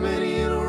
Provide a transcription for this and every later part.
many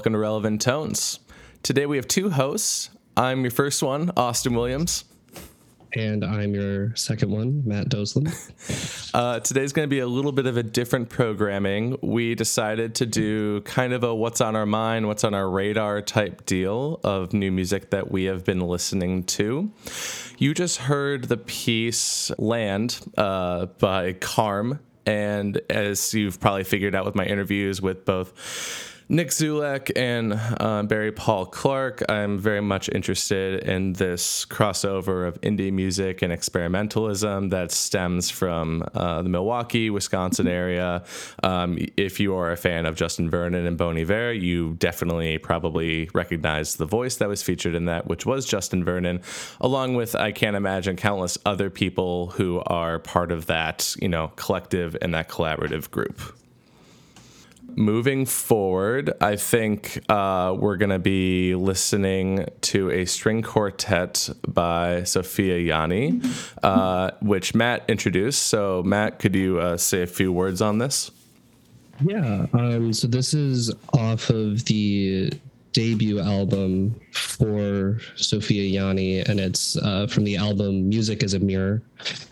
welcome to Relevant Tones. Today we have two hosts. I'm your first one, Austin Williams. And I'm your second one, Matt Doslin. Uh, today's going to be a little bit of a different programming. We decided to do kind of a what's on our mind, what's on our radar type deal of new music that we have been listening to. You just heard the piece Land uh, by Carm. And as you've probably figured out with my interviews with both Nick Zulek and uh, Barry Paul Clark. I'm very much interested in this crossover of indie music and experimentalism that stems from uh, the Milwaukee, Wisconsin area. Um, if you are a fan of Justin Vernon and Bon Iver, you definitely probably recognize the voice that was featured in that, which was Justin Vernon, along with I can't imagine countless other people who are part of that, you know, collective and that collaborative group moving forward, I think uh, we're going to be listening to a string quartet by Sophia Jani, uh, which Matt introduced. So, Matt, could you uh, say a few words on this? yeah. Um, so this is off of the debut album for Sophia Jani, and it's uh, from the album Music as a Mirror.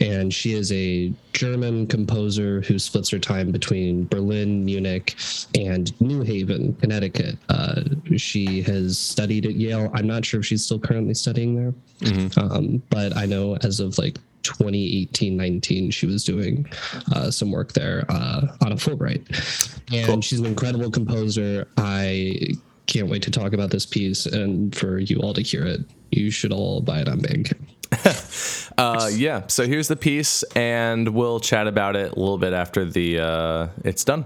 And she is a German composer who splits her time between Berlin, Munich, and New Haven, Connecticut. Uh, she has studied at Yale. I'm not sure if she's still currently studying there, um, but I know as of like 2018-19 she was doing uh, some work there uh, on a fulbright and Cool. she's an incredible composer i can't wait to talk about this piece and for you all to hear it you should all buy it on big Uh, yeah. So here's the piece, and we'll chat about it a little bit after the uh, it's done.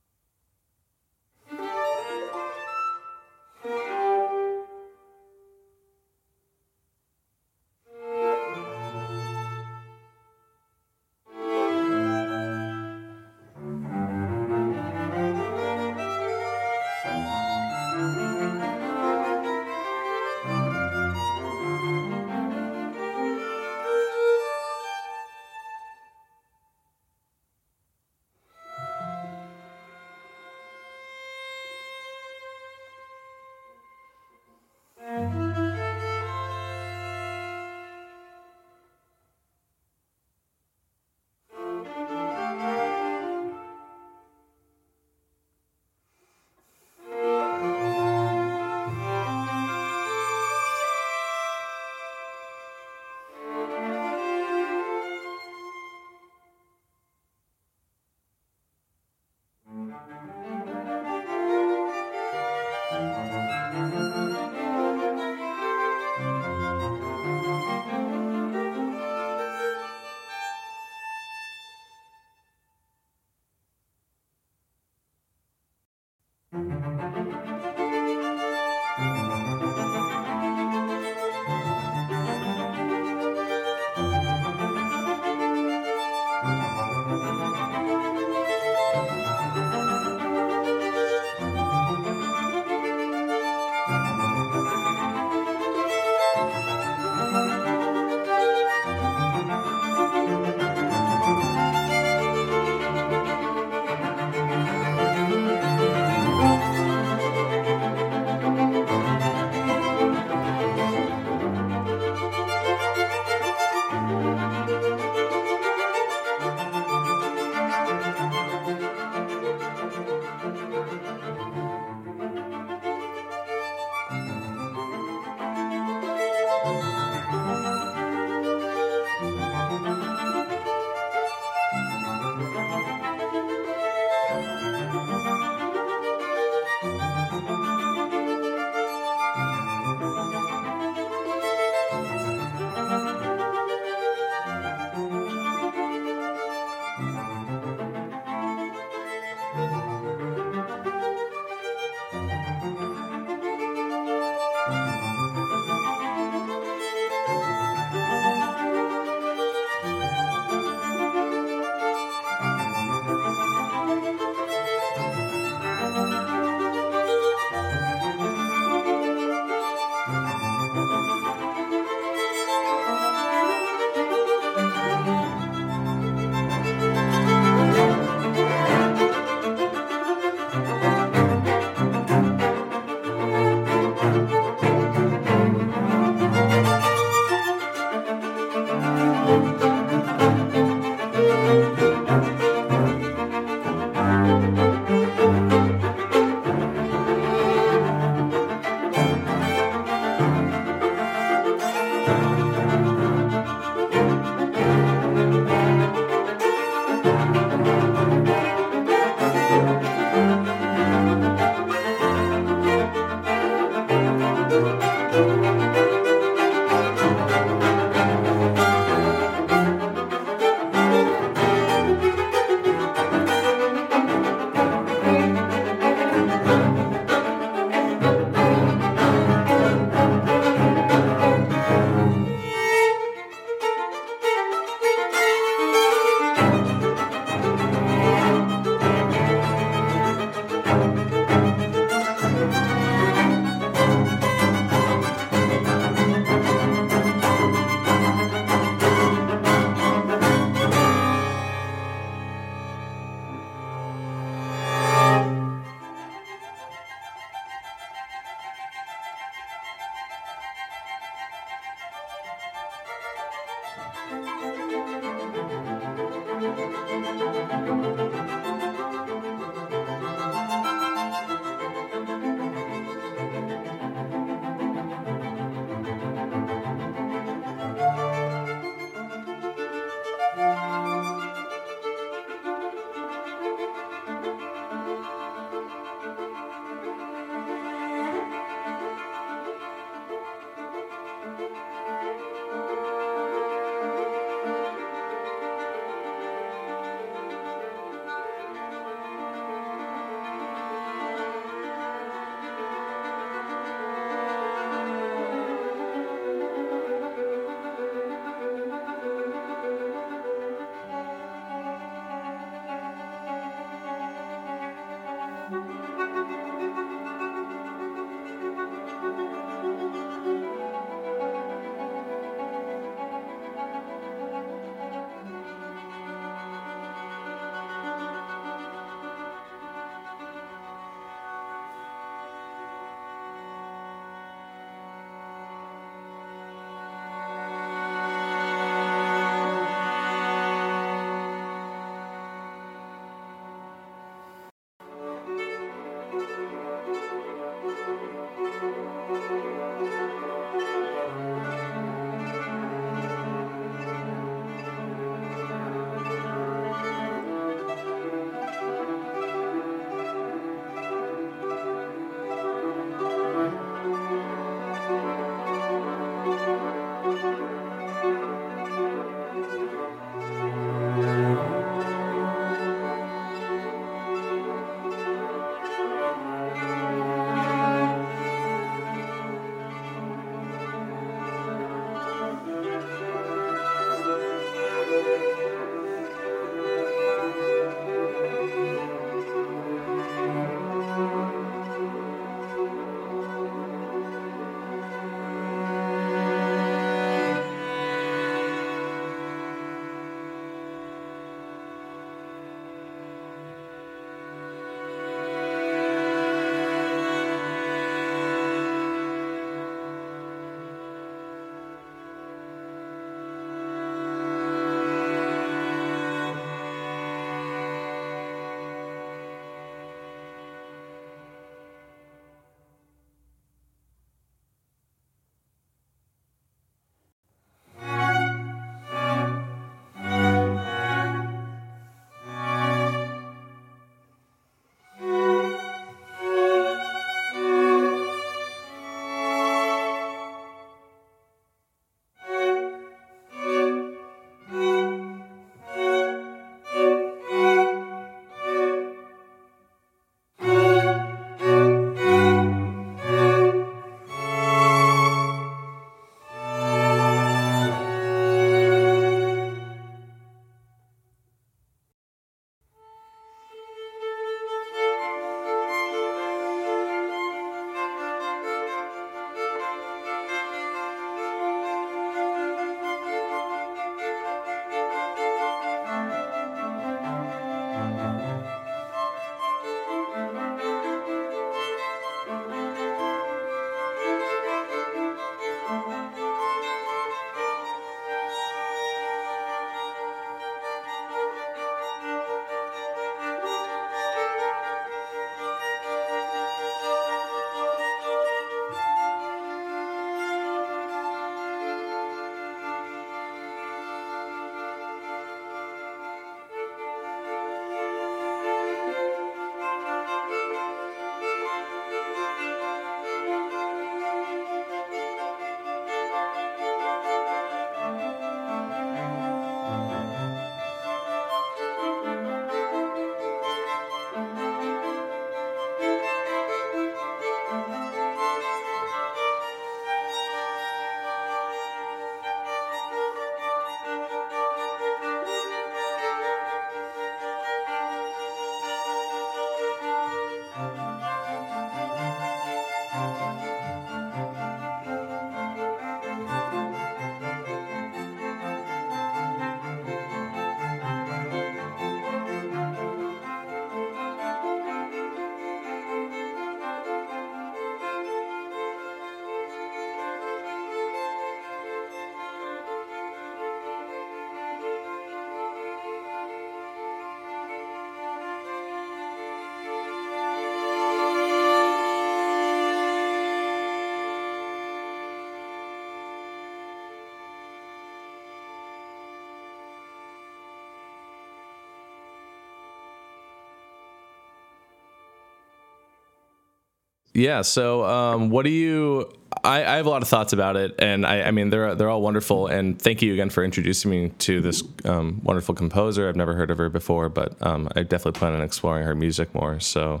Yeah. So, um, what do you? I, I have a lot of thoughts about it, and I, I mean they're they're all wonderful. And thank you again for introducing me to this um, wonderful composer. I've never heard of her before, but um, I definitely plan on exploring her music more. So,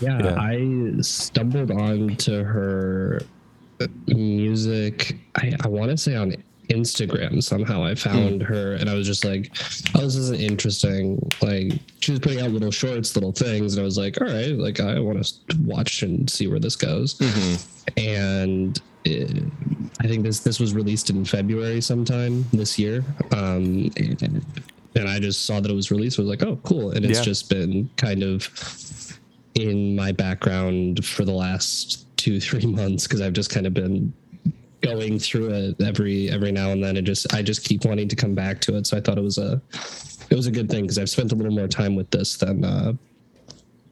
Yeah, Yeah. I stumbled onto her music. I, I want to say on Instagram somehow. I found her and I was just like, "Oh, this is interesting." Like she was putting out little shorts, little things, and I was like, "All right, like I want to watch and see where this goes." And it, I think this this was released in February sometime this year. Um, and, and I just saw that it was released. I was like, "Oh, cool!" And it's Yeah. just been kind of in my background for the last two three months because I've just kind of been going through it every every now and then. And just I just keep wanting to come back to it. So I thought it was a it was a good thing because I've spent a little more time with this than uh,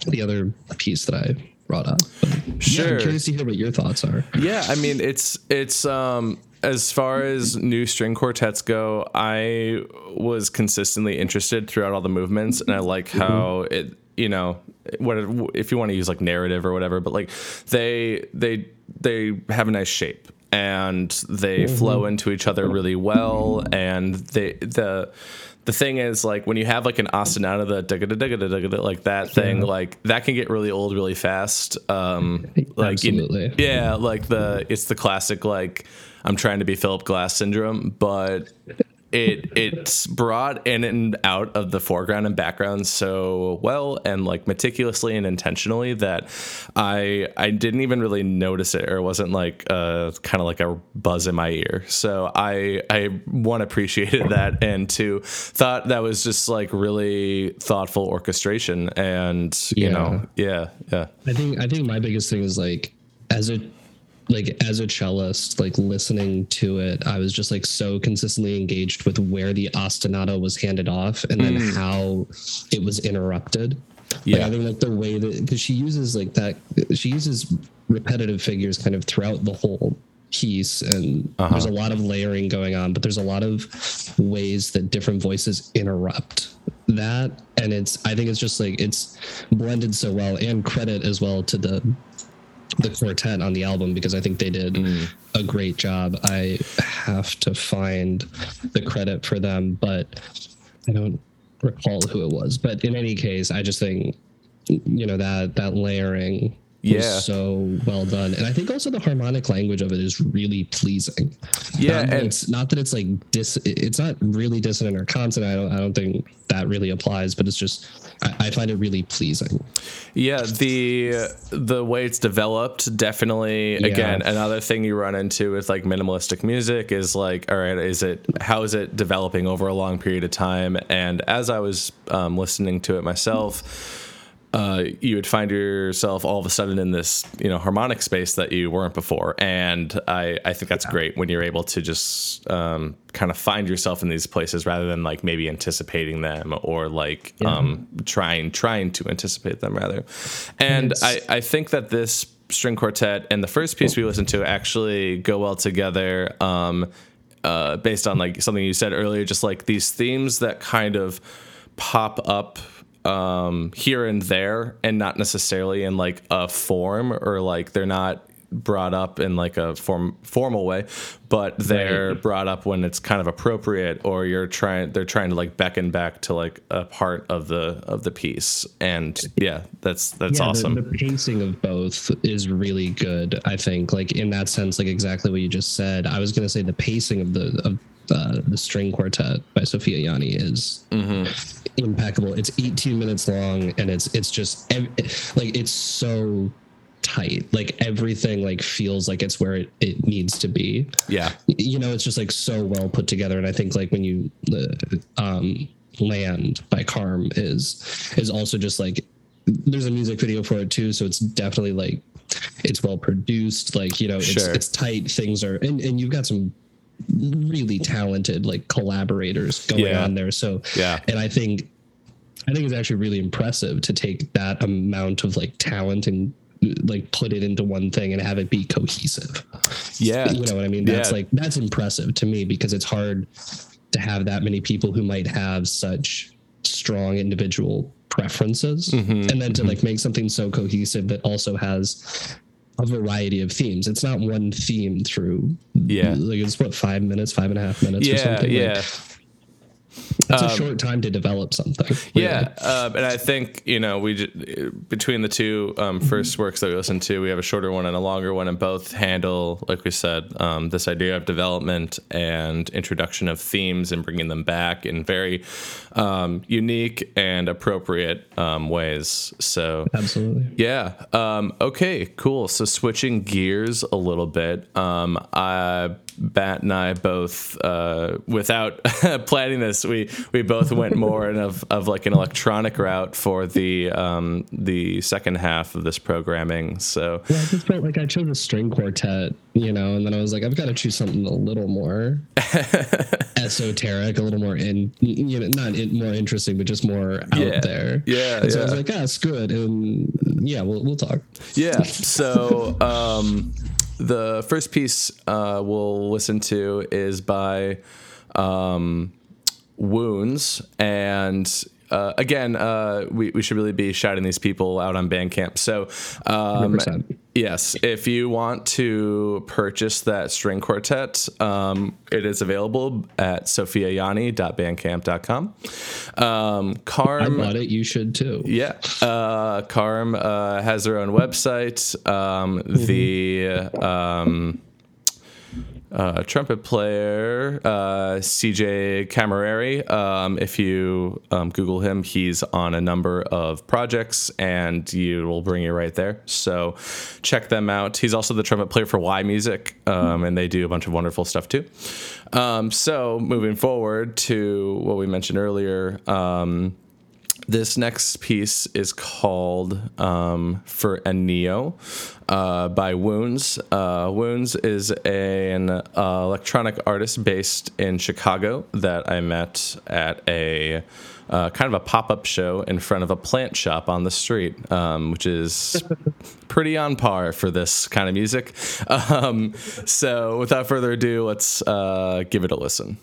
the other piece that I brought up. But, yeah, Sure. I'm curious to hear what your thoughts are. Yeah, I mean it's it's um as far as new string quartets go, I was consistently interested throughout all the movements, and I like how it you know what if you want to use like narrative or whatever, but like they they they have a nice shape and they flow into each other really well, and they the the thing is like when you have like an ostinato the digga-da-digga-da-digga-da, like that thing like that can get really old really fast. Um like you Absolutely. yeah like the it's the classic like i'm trying to be philip glass syndrome but it it's brought in and out of the foreground and background so well and like meticulously and intentionally that i i didn't even really notice it or it wasn't like uh kind of like a buzz in my ear so i i one appreciated that and two thought that was just like really thoughtful orchestration and you Yeah. know yeah yeah I think I think my biggest thing is like as a like as a cellist, like listening to it, I was just like so consistently engaged with where the ostinato was handed off and then mm. how it was interrupted. Like, Yeah. I think like the way that because she uses like that she uses repetitive figures kind of throughout the whole piece and uh-huh. there's a lot of layering going on but there's a lot of ways that different voices interrupt that and it's i think it's just like it's blended so well and credit as well to the the quartet on the album because i think they did mm. a great job. I have to find the credit for them but i don't recall who it was. But in any case i just think you know that that layering Yeah. was so well done. And i think also the harmonic language of it is really pleasing. Yeah, not and- it's not that it's like dis it's not really dissonant or consonant. I don't i don't think that really applies but it's just i, I find it really pleasing. Yeah, the the way it's developed definitely Yeah. again another thing you run into with like minimalistic music is like all right is it how is it developing over a long period of time? And as I was um, listening to it myself uh, you would find yourself all of a sudden in this you know harmonic space that you weren't before. And I, I think that's great when you're able to just um, kind of find yourself in these places rather than like maybe anticipating them or like um, trying trying to anticipate them rather. And I, I think that this string quartet and the first piece we listened to actually go well together um, uh, based on like something you said earlier just like these themes that kind of pop up um, here and there and not necessarily in like a form or like they're not brought up in like a form formal way but they're brought up when it's kind of appropriate or you're trying they're trying to like beckon back to like a part of the of the piece and yeah that's that's Yeah, awesome The, pacing of both is really good. I think, like in that sense, like exactly what you just said. I was gonna say the pacing of the of uh, the string quartet by Sophia Jani is impeccable. It's 18 minutes long, and it's it's just like it's so tight. Like everything like feels like it's where it, it needs to be yeah you know it's just like so well put together and i think like when you um land by carm is is also just like there's a music video for it too so it's definitely like it's well produced like you know it's, Sure. it's tight things are and, and you've got some really talented like collaborators going Yeah. on there so Yeah. and i think i think it's actually really impressive to take that amount of like talent and like put it into one thing and have it be cohesive yeah you know what I mean? That's Yeah. like that's impressive to me because it's hard to have that many people who might have such strong individual preferences Mm-hmm, and then to like make something so cohesive that also has a variety of themes. It's not one theme through. Yeah. like it's what five minutes, five and a half minutes, or something. Yeah. Like, it's a short time to develop something. Yeah, um, and I think you know we j- between the two um, first works that we listened to, we have a shorter one and a longer one, and both handle, like we said, um, this idea of development and introduction of themes and bringing them back in very um, unique and appropriate um, ways. So absolutely. yeah. Um, okay. Cool. So switching gears a little bit, um, I, Matt and I both, uh, without planning this, we we both went more in of, of like an electronic route for the um, the second half of this programming. So Yeah, I just felt like I chose a string quartet, you know, and then I was like, I've got to choose something a little more esoteric, a little more in, you know, not in, more interesting, but just more out Yeah. there. Yeah, And so I was like, ah, it's good, and yeah, we'll we'll talk. yeah. So um, the first piece uh, we'll listen to is by um, Wounds, and uh, again, uh, we we should really be shouting these people out on Bandcamp. So. Um, 100%. Yes, if you want to purchase that string quartet, um, it is available at sophiajani.bandcamp.com. Um, I Carm, bought it. You should too. yeah, uh, Carm uh, has her own website. Um, The um, uh, trumpet player uh, CJ Camerari. Um, if you um, Google him, he's on a number of projects, and you will bring you right there. So check them out. He's also the trumpet player for yMusic, um, and they do a bunch of wonderful stuff too. Um, so moving forward to what we mentioned earlier. Um, this next piece is called um, For a Neo uh, by Wounds. Uh, Wounds is an uh, electronic artist based in Chicago that I met at a uh, kind of a pop up show in front of a plant shop on the street, um, which is pretty on par for this kind of music. Um, so without further ado, let's uh, give it a listen.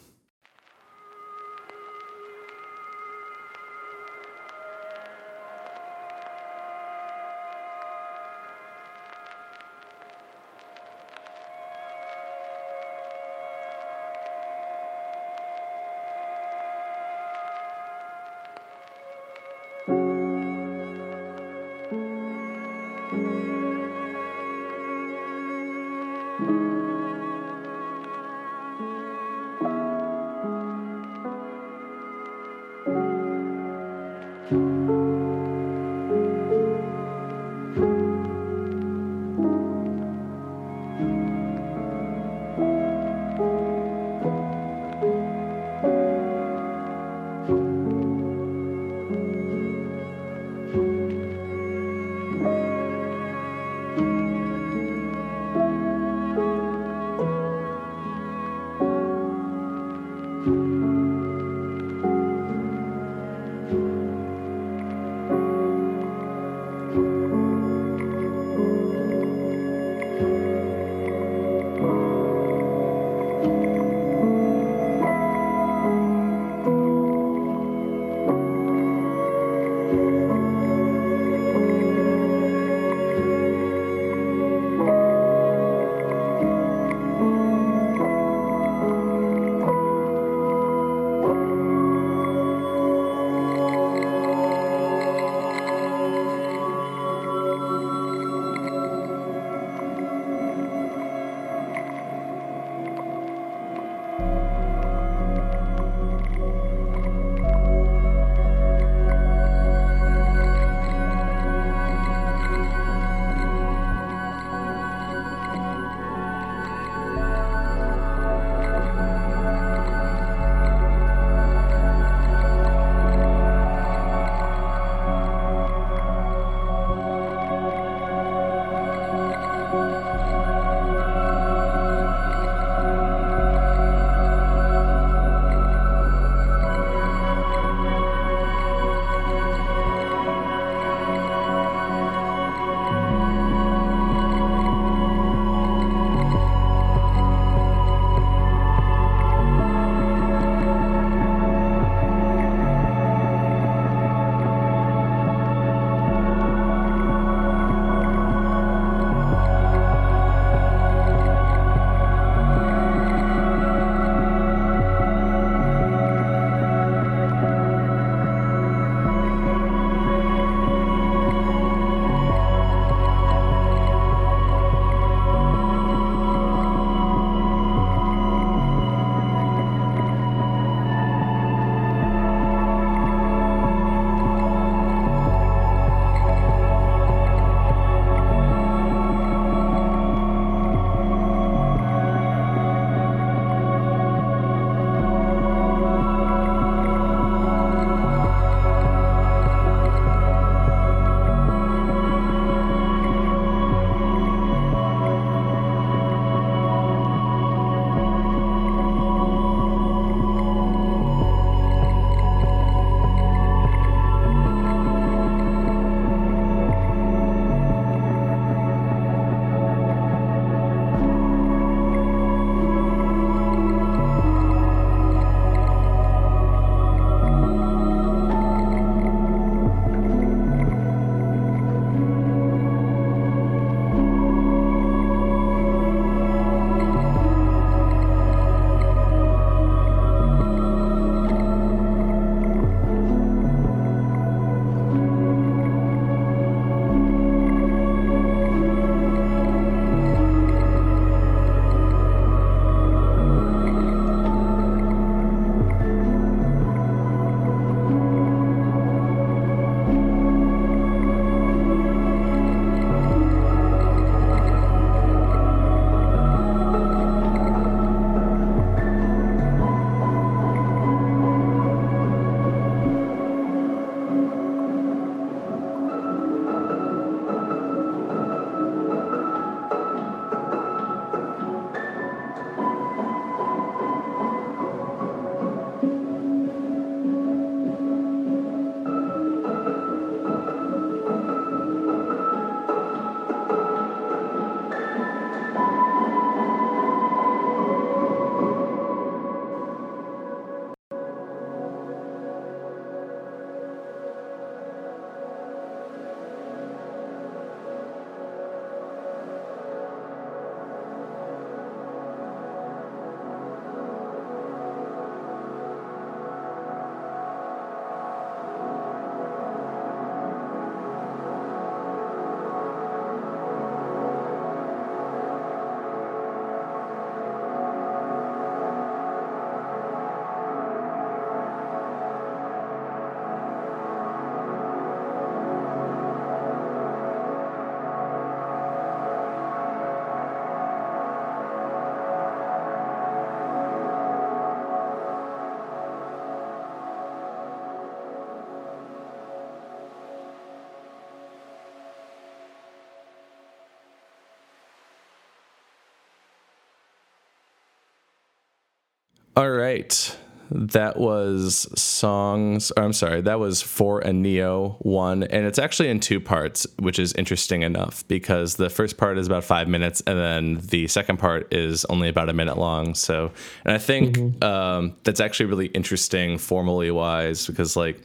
All right. That was songs. Or I'm sorry, that was for a Neo one, and it's actually in two parts, which is interesting enough because the first part is about five minutes, and then the second part is only about a minute long. So, and I think um, that's actually really interesting formally wise because like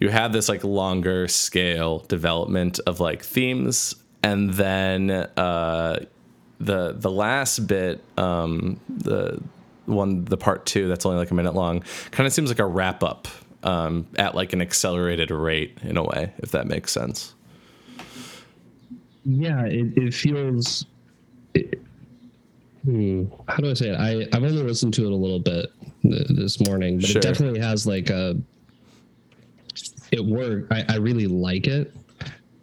you have this like longer scale development of like themes, and then uh, the the last bit, um, the one the part two that's only like a minute long kind of seems like a wrap up um, at like an accelerated rate in a way if that makes sense Yeah, it, it feels. It, hmm, how do I say it? I I've only listened to it a little bit th- this morning, but Sure. it definitely has like a. It worked. I, I really like it,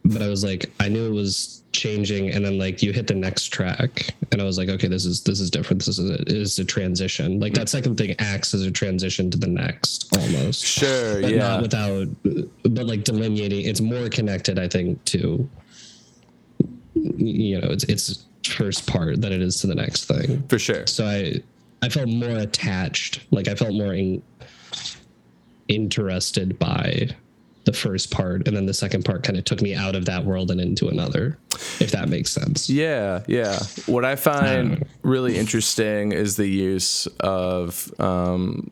but I was like, I knew it was changing, and then like you hit the next track, and I was like, okay, this is this is different. This is a, is a transition. Like that second thing acts as a transition to the next, almost. sure But yeah not without, but like delineating. It's more connected, I think, to you know, it's it's first part than it is to the next thing. for sure So I I felt more attached. Like I felt more in, interested by the first part, and then the second part kind of took me out of that world and into another. If that makes sense. Yeah, yeah. What I find really interesting is the use of. Um,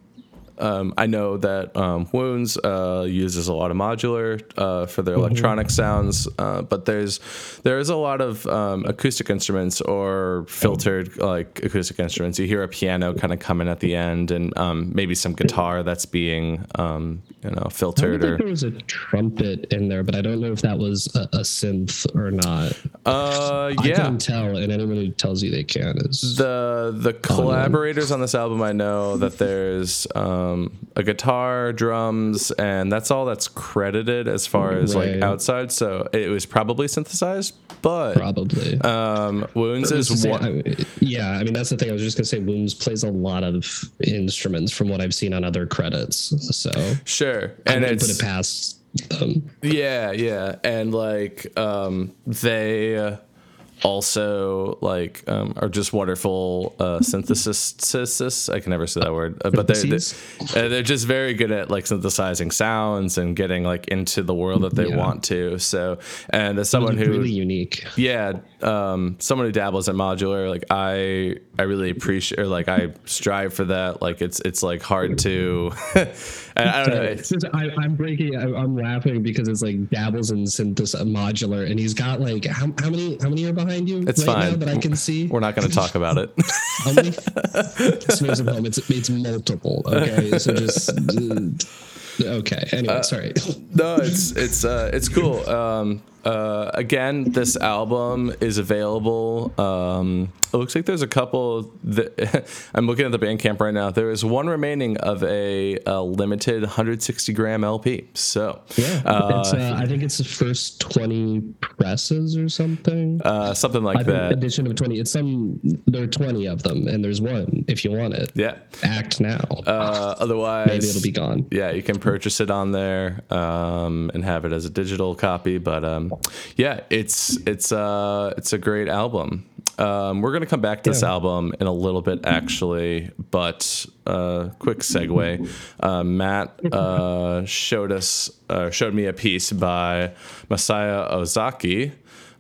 um, I know that um, Wounds uh, uses a lot of modular uh, for their electronic sounds, uh, but there's there is a lot of um, acoustic instruments or filtered like acoustic instruments. You hear a piano kind of coming at the end, and um, maybe some guitar that's being um, you know filtered. I think or there was a trumpet in there, but I don't know if that was a, a synth or not. uh, I yeah. couldn't tell, and anyone who tells you they can is the the collaborators on this album I know that there's um, a guitar, drums, and that's all that's credited as far as Right. like outside. So it was probably synthesized, but probably. um, Wounds is gonna say. I- yeah, I mean that's the thing. I was just gonna say, Wounds plays a lot of instruments from what I've seen on other credits. So Sure, and wouldn't it's put it past them. Yeah, yeah, and like um, they uh, also like um, are just wonderful uh. I can never say that word, uh, but they're they're, uh, they're just very good at like synthesizing sounds and getting like into the world that they Yeah. want to. So, and as someone who really unique. yeah um someone who dabbles in modular like i i really appreciate or like i strive for that like it's it's like hard to I, don't know it's- Since I, I'm breaking, I, I'm laughing because it's like dabbles in synthesis modular, and he's got like how, how many how many are behind you It's right now fine. that I can see? we're not going to talk about it How many? At home, it's it's multiple. Okay, so just uh, okay. Anyway, sorry. no it's it's uh it's cool um uh again this album is available um it looks like there's a couple that i'm looking at the bandcamp right now there is one remaining of a, a limited 160 gram lp so Yeah, uh, it's, uh, I think it's the first twenty presses or something. uh something like I think that edition of twenty. It's some. There are twenty of them, and there's one if you want it. yeah Act now. uh otherwise Maybe it'll be gone. yeah you can purchase it on there um, and have it as a digital copy but um, yeah it's it's uh it's a great album. Um, we're gonna come back to this album in a little bit actually but uh, quick segue. Uh, matt uh, showed us uh, showed me a piece by masaya ozaki.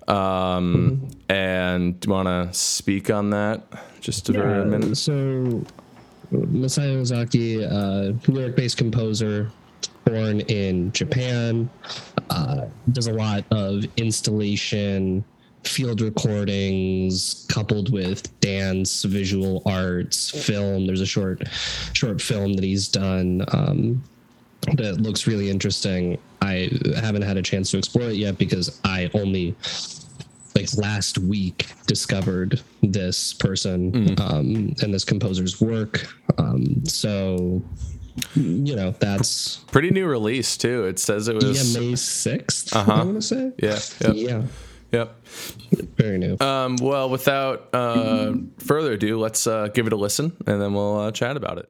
Um, and do you want to speak on that just for a minute? So, Masaya Ozaki, uh, New York-based composer, born in Japan, uh, does a lot of installation, field recordings, coupled with dance, visual arts, film. There's a short, short film that he's done. Um, that looks really interesting. I haven't had a chance to explore it yet because I only like last week discovered this person um, and this composer's work. Um, so you know that's pretty new release too it says it yeah was May 6th Uh-huh. I want to say yeah yep, yeah yep. very new. Um, well, without uh, further ado, let's uh, give it a listen and then we'll uh, chat about it.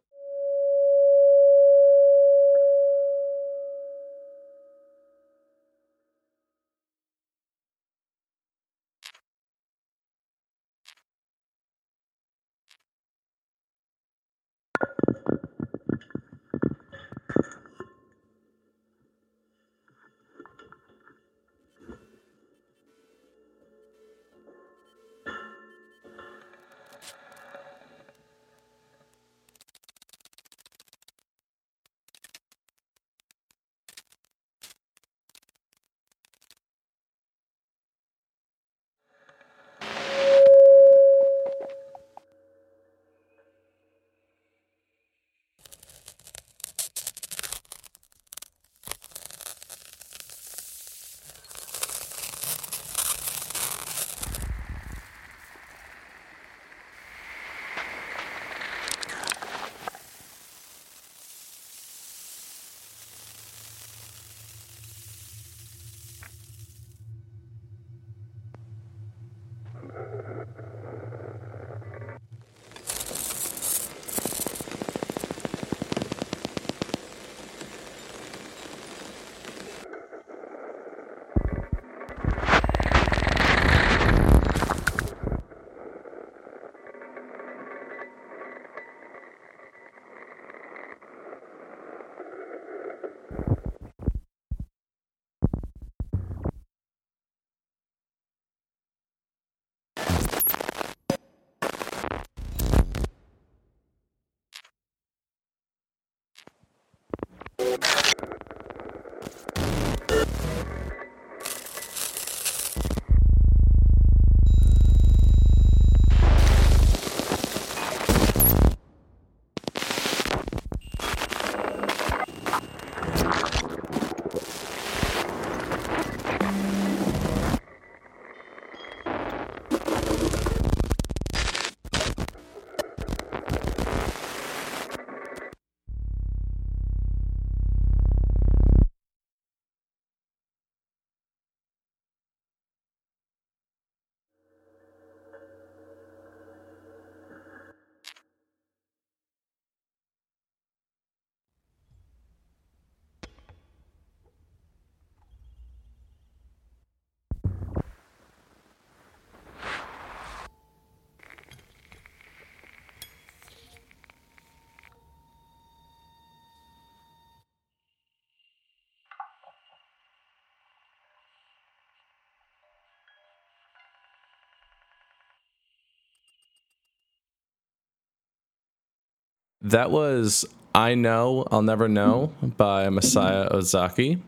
That was I Know I'll Never Know by Masaya Ozaki.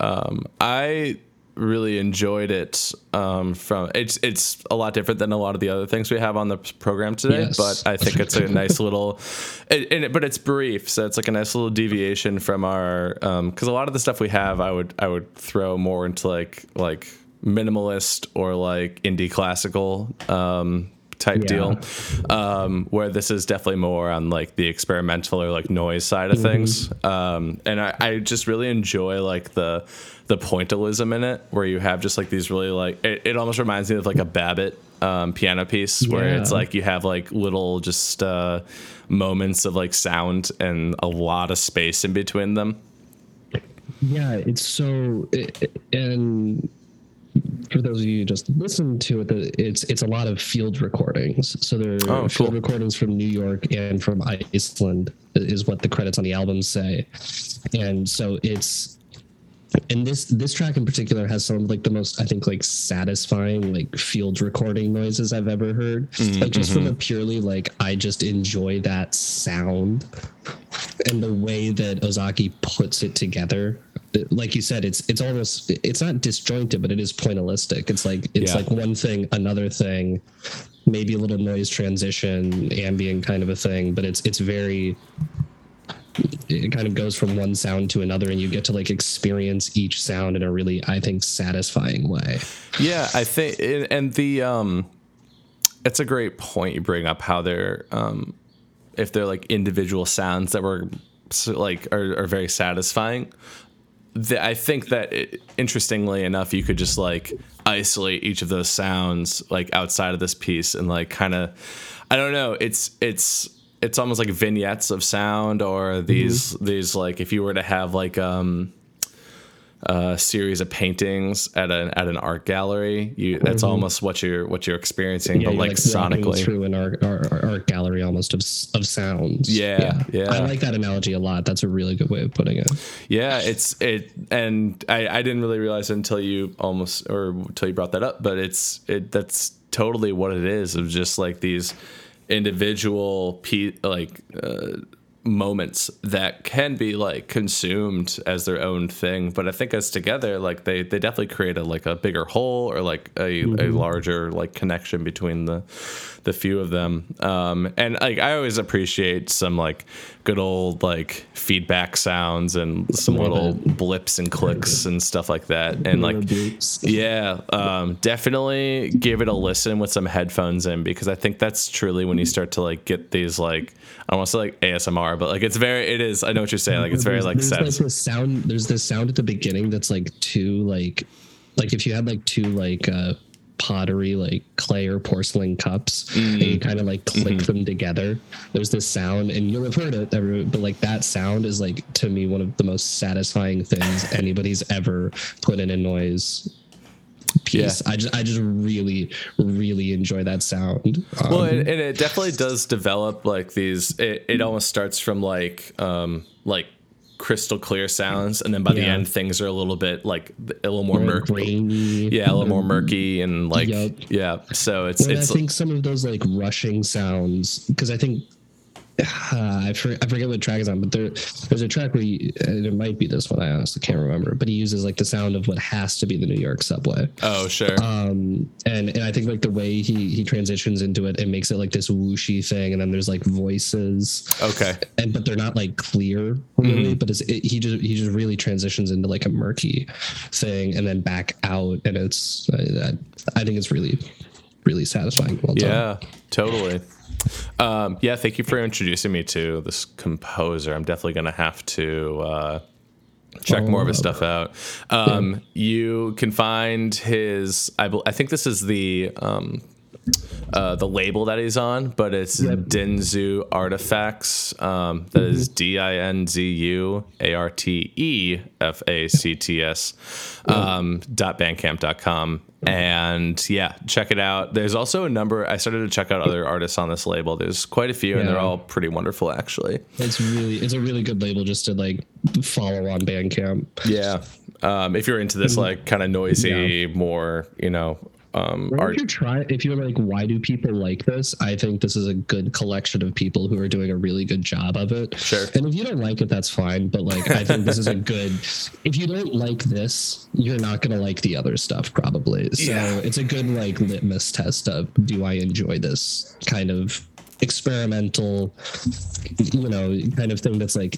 Um, I really enjoyed it um, from it's it's a lot different than a lot of the other things we have on the program today Yes. but i think it's a nice little it, and it, but it's brief so it's like a nice little deviation from our because a lot of the stuff we have i would i would throw more into like like minimalist or like indie classical um, type Yeah. deal um, where this is definitely more on like the experimental or like noise side of things. Um, and I, I just really enjoy like the the pointillism in it where you have just like these really like it, it almost reminds me of like a babbitt um, piano piece where it's like you have like little just uh, moments of like sound and a lot of space in between them. Yeah, it's so it- and for those of you who just listened to it, it's it's a lot of field recordings. So there are Oh, field cool. recordings from New York and from Iceland is what the credits on the album say. And so it's and this this track in particular has some of like the most I think like satisfying like field recording noises I've ever heard. Mm-hmm. Like just from a mm-hmm. purely like I just enjoy that sound and the way that Ozaki puts it together. Like you said, it's it's almost it's not disjointed, but it is pointillistic. It's like it's Yeah. like one thing, another thing, maybe a little noise transition, ambient kind of a thing, but it's it's very it kind of goes from one sound to another and you get to like experience each sound in a really i think satisfying way Yeah, I think, and- the um, it's a great point you bring up how they're um, if they're like individual sounds that were like are, are very satisfying. The, I think that it, interestingly enough, you could just like isolate each of those sounds like outside of this piece and like kind of, I don't know, it's it's it's almost like vignettes of sound or these these like if you were to have like um a series of paintings at an at an art gallery. You that's almost what you're what you're experiencing, but you're, like, walking sonically. through an art, art, art gallery almost of, of sounds Yeah, yeah. i like that analogy a lot that's a really good way of putting it Yeah, it's it, and I, I didn't really realize until you almost or until you brought that up, but it's it that's totally what it is. Of just like these individual pe- like uh, moments that can be like consumed as their own thing, but I think as together, like they they definitely create a like a bigger whole or like a, a mm-hmm. larger like connection between the the few of them. Um, and like I always appreciate some like good old like feedback sounds and some little blips and clicks and stuff like that. And like yeah, um, definitely give it a listen with some headphones in because I think that's truly when you start to like get these like I don't want to say like ASMR, but like it's very it is. I know what you're saying. Like it's very like there's like satis- sound there's this sound at the beginning that's like two like like if you had like two like uh pottery like clay or porcelain cups and Mm. you kind of like click Mm-hmm. them together there's this sound and you'll have heard it but like that sound is like to me one of the most satisfying things anybody's ever put in a noise piece i just i just really really enjoy that sound um, Well, and, and it definitely does develop like these. It, it almost starts from like um like crystal clear sounds, and then by the end, things are a little bit like a little more murky. grainy Yeah, a little more murky and like Yup. yeah. So it's it's I think some of those like rushing sounds, because I think uh, I, for, I forget what track is on, but there there's a track where you, it might be this one. I honestly can't remember, but he uses like the sound of what has to be the New York subway. Oh, sure. Um, and and I think like the way he he transitions into it, it makes it like this whooshy thing, and then there's like voices, okay. and but they're not like clear really, but it's it, he just he just really transitions into like a murky thing, and then back out, and it's I, I think it's really really satisfying. Well done. Yeah, totally. Um, yeah, thank you for introducing me to this composer. I'm definitely going to have to uh, check more of his stuff out. Um, You can find his. I, I think this is the. Um, uh, the label that he's on, but it's Dinzu Artefacts. Um, that is D I N Z U A R T E F A C T S um, dot bandcamp.com. And yeah, check it out. There's also a number. I started to check out other artists on this label. There's quite a few, and they're all pretty wonderful, actually. It's really it's a really good label just to like follow on Bandcamp. Yeah. Um, if you're into this, like, kind of noisy, more, you know, um, Or if you try, if you're like, why do people like this? I think this is a good collection of people who are doing a really good job of it. Sure. And if you don't like it, that's fine. But like, I think this is a good. If you don't like this, you're not gonna like the other stuff probably. So Yeah. it's a good like litmus test of do I enjoy this kind of experimental, you know, kind of thing that's like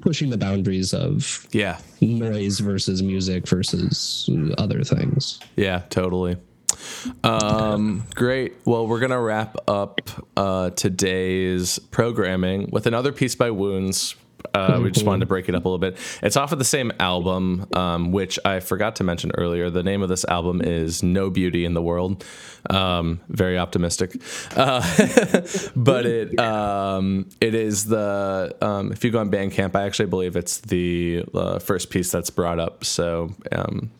pushing the boundaries of Yeah. noise versus music versus other things. Yeah, totally. Um, great. Well, we're gonna wrap up uh, today's programming with another piece by Wounds. Uh, we just wanted to break it up a little bit. It's off of the same album, um, which I forgot to mention earlier. The name of this album is No Beauty in the World. Um, very optimistic, uh, but it um, it is the um, if you go on Bandcamp, I actually believe it's the uh, first piece that's brought up. So um,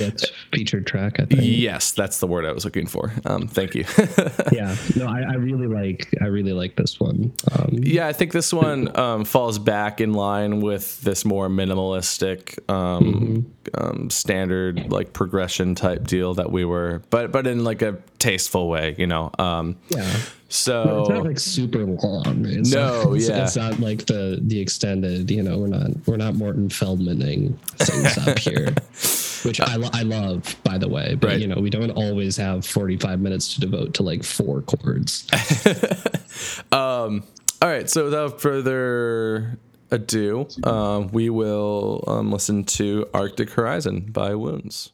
It's featured track, I think. Yes, that's the word I was looking for. Um, thank you. yeah no I, I really like i really like this one um yeah, I think this one um, falls back in line with this more minimalistic, um, um, standard like progression type deal that we were, but but in like a tasteful way, you know. Um, yeah so it's not like super long it's No, not, it's, yeah. it's not like the the extended you know we're not we're not morton feldmaning things up here which I, I love by the way but Right. you know we don't always have 45 minutes to devote to like four chords um. All right, so without further ado, um, we will um, listen to Arctic Horizon by Wounds.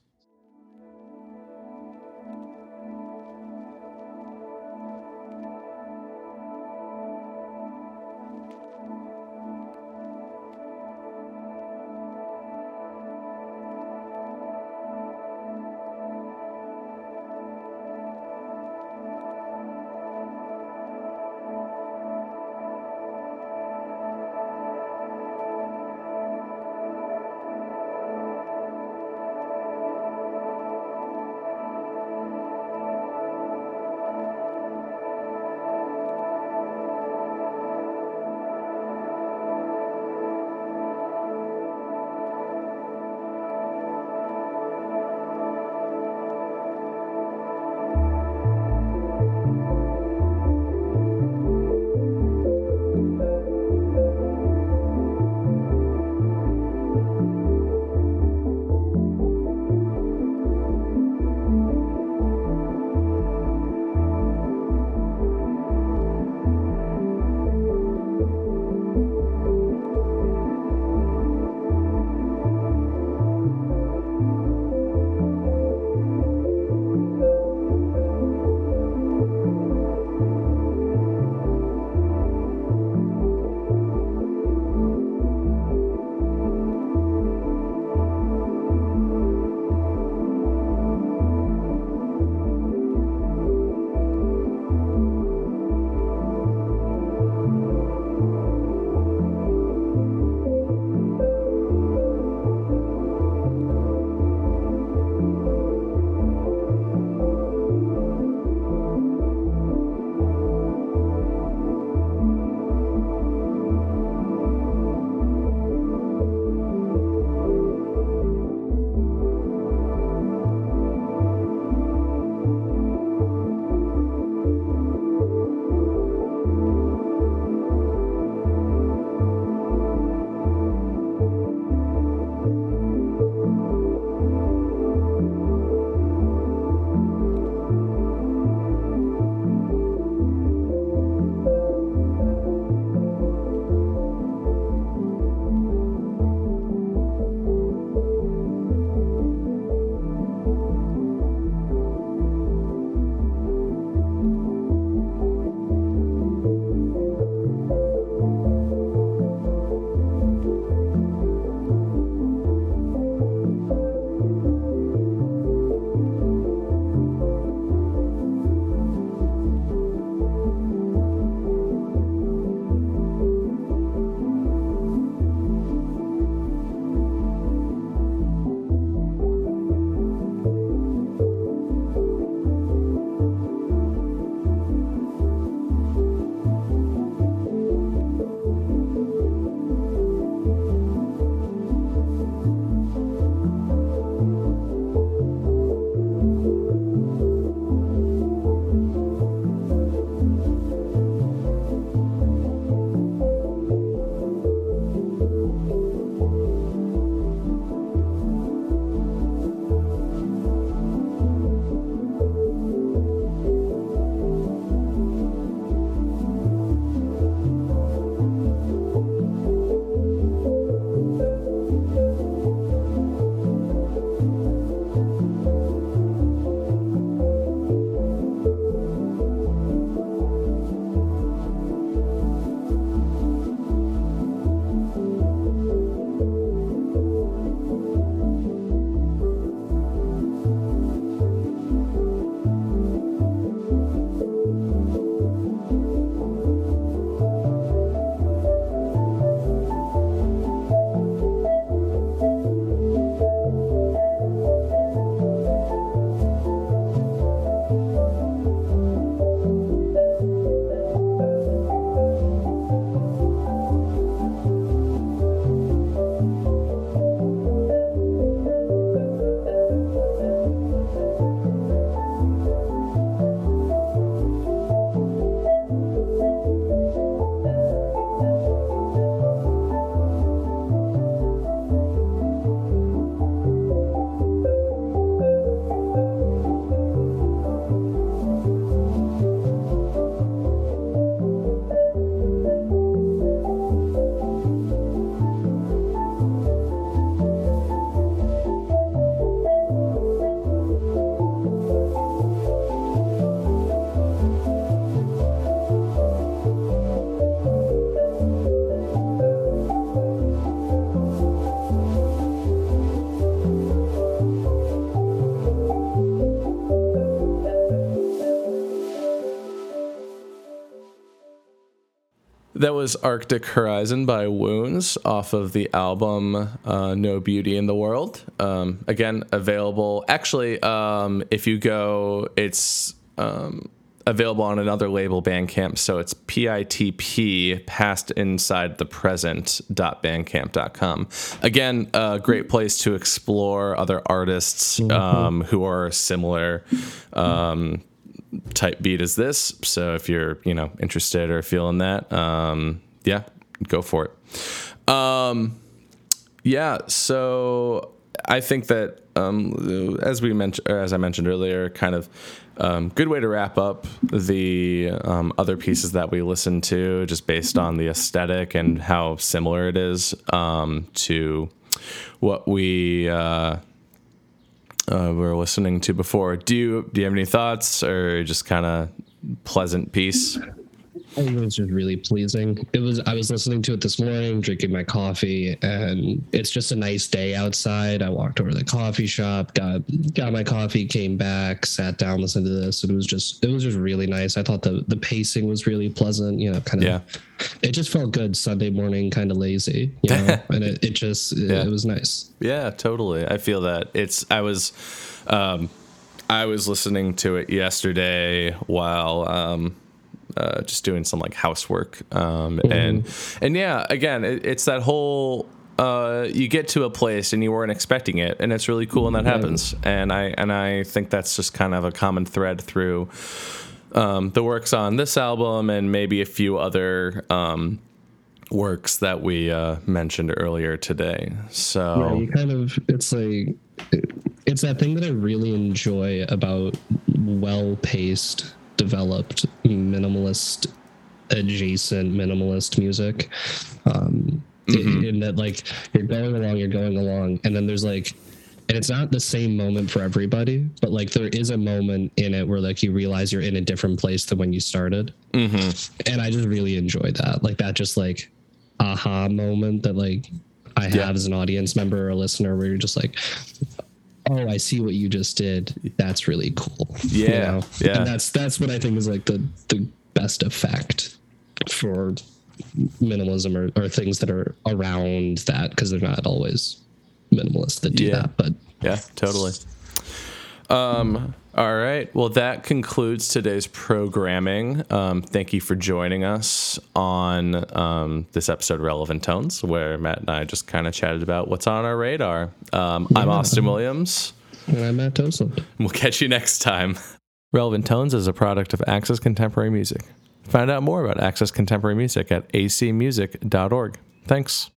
That was Arctic Horizon by Wounds off of the album uh, No Beauty in the World. Um, again, available. Actually, um, if you go, it's um, available on another label, Bandcamp. So it's PITP, past inside the present dot bandcamp.com. Again, a great place to explore other artists um, who are similar um, type beat as this. So if you're, you know, interested or feeling that, um, yeah, go for it. Um, yeah, so I think that um, as we mentioned, as I mentioned earlier, kind of um, good way to wrap up the um, other pieces that we listened to, just based on the aesthetic and how similar it is um, to what we uh, uh, we were listening to before. Do you do you have any thoughts, or just kind of pleasant piece? It was just really pleasing. It was. I was listening to it this morning, drinking my coffee, and it's just a nice day outside. I walked over to the coffee shop, got got my coffee, came back, sat down, listened to this. It was just. It was just really nice. I thought the the pacing was really pleasant. You know, kind of. Yeah. It just felt good Sunday morning, kind of lazy. You know, and it, it just it, Yeah. it was nice. Yeah, totally. I feel that it's. I was, um, I was listening to it yesterday while um, uh, just doing some like housework, um, and and yeah, again, it, it's that whole. Uh, you get to a place and you weren't expecting it, and it's really cool when that happens. And I and I think that's just kind of a common thread through um, the works on this album and maybe a few other um, works that we uh, mentioned earlier today. So Yeah, you kind of it's like it's that thing that I really enjoy about well-paced, developed, minimalist, adjacent minimalist music. Um, in, in that, like you're going along, you're going along, and then there's like, and it's not the same moment for everybody, but like there is a moment in it where like you realize you're in a different place than when you started, and I just really enjoy that. Like that, just like aha moment that like I have Yeah. as an audience member or a listener where you're just like, oh, I see what you just did. That's really cool. You Yeah, know? yeah. And that's that's what I think is like the the best effect for minimalism or, or things that are around that because they're not always minimalist that do Yeah. that. But Yeah, totally. Um, all right. Well, that concludes today's programming. Um, thank you for joining us on um, this episode of Relevant Tones, where Matt and I just kind of chatted about what's on our radar. Um, I'm Austin Williams. and I'm Matt Tosland. We'll catch you next time. Relevant Tones is a product of Access Contemporary Music. Find out more about Access Contemporary Music at acmusic.org. Thanks.